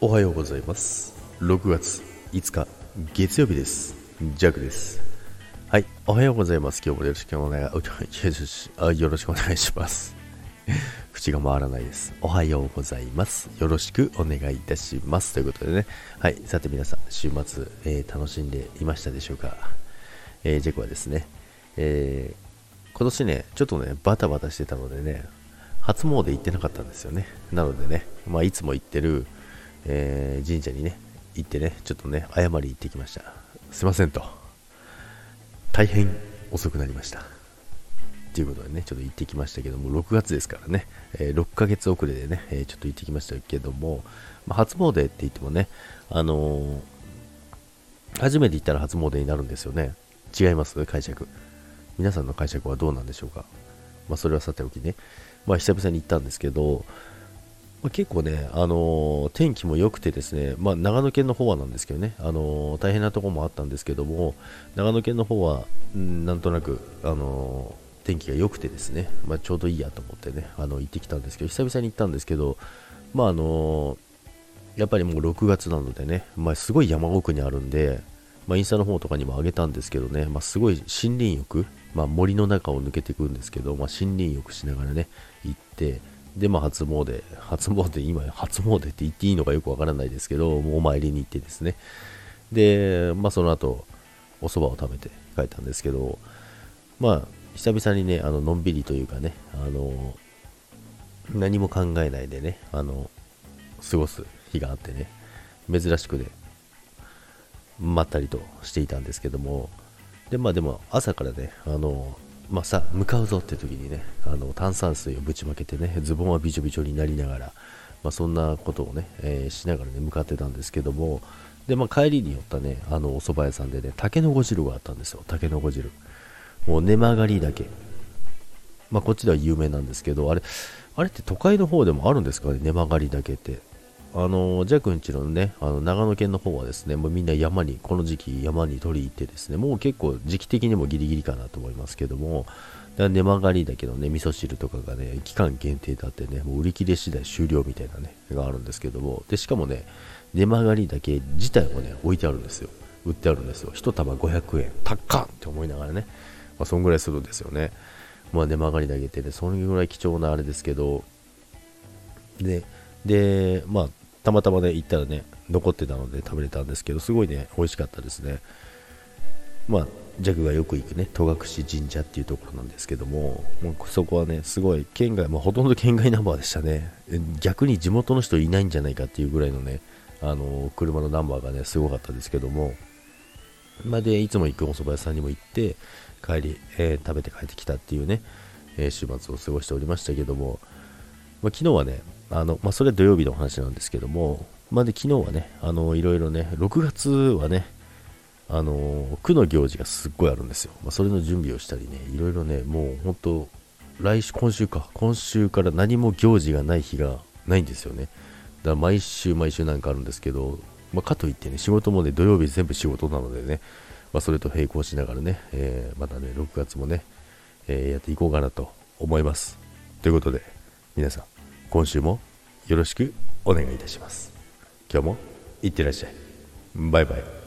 おはようございます。6月5日月曜日です。ジャックです。はいおはようございます。今日もよろしくお願いよろしくお願いします。口が回らないです。おはようございます。よろしくお願いいたします。ということでね。はいさて皆さん週末、えー、楽しんでいましたでしょうか、えー、ジェクはですね、えー、今年ねちょっとねバタバタしてたのでね初詣行ってなかったんですよね。なのでね、まあ、いつも行ってるえー、神社にね、行ってね、ちょっとね、謝り行ってきました。すいませんと。大変遅くなりました。ということでね、ちょっと行ってきましたけども、6月ですからね、えー、6ヶ月遅れでね、えー、ちょっと行ってきましたけども、まあ、初詣って言ってもね、あのー、初めて行ったら初詣になるんですよね。違います？解釈。皆さんの解釈はどうなんでしょうか？まあ、それはさておきね、まあ、久々に行ったんですけど、まあ、結構ね、あのー、天気も良くてですね、まあ、長野県の方はなんですけどね、あのー、大変なところもあったんですけども、長野県の方は、んなんとなく、あのー、天気が良くてですね、まあ、ちょうどいいやと思ってね、あの行ってきたんですけど、久々に行ったんですけど、まああのやっぱりもう6月なのでね、まあ、すごい山奥にあるんで、まあ、インスタの方とかにも上げたんですけどね、まあ、すごい森林浴、まあ、森の中を抜けていくんですけど、まあ、森林浴しながらね、行って、で、まあ、初詣、初詣、今、初詣って言っていいのかよくわからないですけど、もうお参りに行ってですね。で、まあ、その後、お蕎麦を食べて帰ったんですけど、まあ、久々にね、あの、のんびりというかね、あの、何も考えないでね、あの、過ごす日があってね、珍しくね、まったりとしていたんですけども、で、まあでも朝からね、あの、まあ、さ向かうぞって時にねあの炭酸水をぶちまけてねズボンはびちょびちょになりながら、まあ、そんなことをね、えー、しながらね向かってたんですけどもで、まあ、帰りに寄ったねあのお蕎麦屋さんでね竹の子汁があったんですよ。竹の子汁。もう根曲がりだけ。まあ、こっちでは有名なんですけどあれあれって都会の方でもあるんですかね根曲がりだけって。あのジャックんちのね、あの長野県の方はですね、もうみんな山に、この時期山に取り入ってですね、もう結構時期的にもギリギリかなと思いますけども、根曲がりだけどね、味噌汁とかがね、期間限定だってね、もう売り切れ次第終了みたいなね、があるんですけども、で、しかもね、根曲がりだけ自体もね、置いてあるんですよ。売ってあるんですよ。1束500円。高っかって思いながらね、まあ、そんぐらいするんですよね。まあ、根曲がりだけってね、それぐらい貴重なあれですけど、で、で、まあ、たまたまね、行ったらね、残ってたので食べれたんですけど、すごいね、美味しかったですね。まあ、ジャグがよく行くね、戸隠神社っていうところなんですけども、もうそこはね、すごい県外、まあ、ほとんど県外ナンバーでしたね。逆に地元の人いないんじゃないかっていうぐらいのね、あの車のナンバーがね、すごかったですけども、まあ、で、いつも行くお蕎麦屋さんにも行って、帰り、えー、食べて帰ってきたっていうね、えー、週末を過ごしておりましたけども、まあ、昨日はね、あの、まあ、それは土曜日の話なんですけども、まあ、で、昨日はね、あの、いろいろね、6月はね、あの、区の行事がすっごいあるんですよ。まあ、それの準備をしたりね、いろいろね、もう本当、来週、今週か、今週から何も行事がない日がないんですよね。だから毎週毎週なんかあるんですけど、まあ、かといってね、仕事もね、土曜日全部仕事なのでね、まあ、それと並行しながらね、えー、またね、6月もね、えー、やっていこうかなと思います。ということで、皆さん、今週もよろしくお願いいたします。今日もいってらっしゃい。バイバイ。